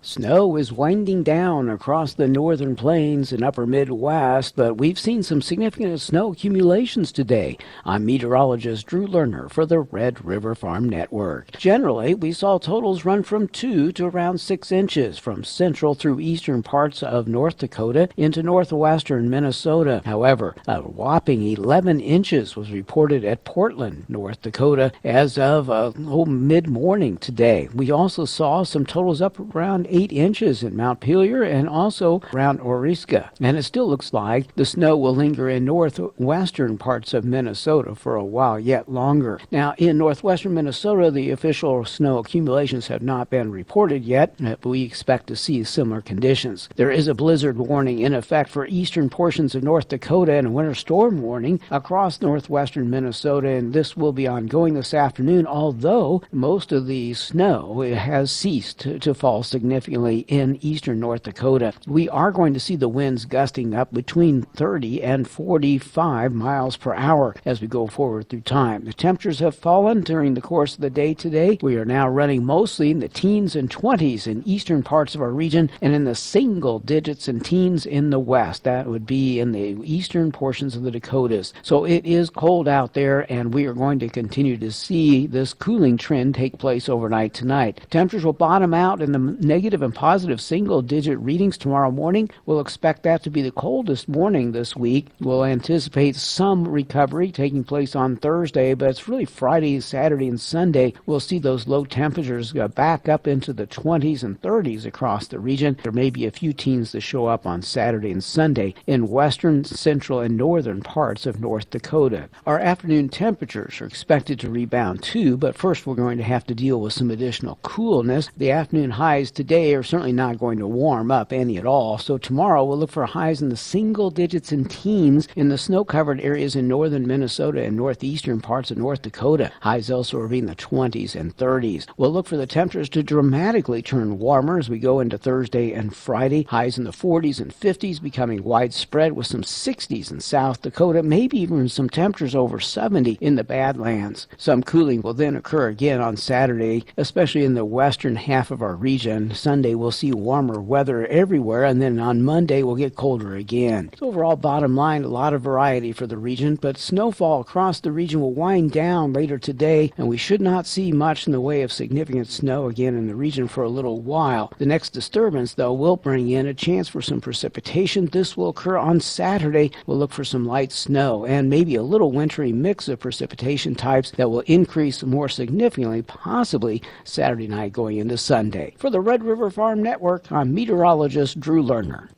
Snow is winding down across the northern plains and upper Midwest, but we've seen some significant snow accumulations today. I'm meteorologist Drew Lerner for the Red River Farm Network. Generally, we saw totals run from 2 to around 6 inches from central through eastern parts of North Dakota into northwestern Minnesota. However, a whopping 11 inches was reported at Portland, North Dakota, as of uh, oh, mid morning today. We also saw some totals up around 8 inches in Montpelier and also around Oriska. And it still looks like the snow will linger in northwestern parts of Minnesota for a while yet longer. Now, in northwestern Minnesota, the official snow accumulations have not been reported yet, but we expect to see similar conditions. There is a blizzard warning in effect for eastern portions of North Dakota and a winter storm warning across northwestern Minnesota, and this will be ongoing this afternoon, although most of the snow has ceased to, to fall significantly significantly in eastern North Dakota. We are going to see the winds gusting up between 30 and 45 miles per hour as we go forward through time. The temperatures have fallen during the course of the day today. We are now running mostly in the teens and 20s in eastern parts of our region and in the single digits and teens in the west. That would be in the eastern portions of the Dakotas. So it is cold out there and we are going to continue to see this cooling trend take place overnight tonight. Temperatures will bottom out in the negative negative and positive single digit readings tomorrow morning. We'll expect that to be the coldest morning this week. We'll anticipate some recovery taking place on Thursday, but it's really Friday, Saturday, and Sunday. We'll see those low temperatures go back up into the 20s and 30s across the region. There may be a few teens that show up on Saturday and Sunday in western, central, and northern parts of North Dakota. Our afternoon temperatures are expected to rebound too, but first we're going to have to deal with some additional coolness. The afternoon highs today today are certainly not going to warm up any at all. So tomorrow we'll look for highs in the single digits and teens in the snow covered areas in northern Minnesota and northeastern parts of North Dakota. Highs elsewhere will be in the 20s and 30s. We'll look for the temperatures to dramatically turn warmer as we go into Thursday and Friday. Highs in the 40s and 50s becoming widespread with some 60s in South Dakota, maybe even some temperatures over 70 in the Badlands. Some cooling will then occur again on Saturday, especially in the western half of our region. Sunday, we'll see warmer weather everywhere, and then on Monday, we'll get colder again. So, overall, bottom line, a lot of variety for the region, but snowfall across the region will wind down later today, and we should not see much in the way of significant snow again in the region for a little while. The next disturbance, though, will bring in a chance for some precipitation. This will occur on Saturday. We'll look for some light snow and maybe a little wintry mix of precipitation types that will increase more significantly, possibly Saturday night going into Sunday. For the Red River Farm Network, I'm meteorologist Drew Lerner.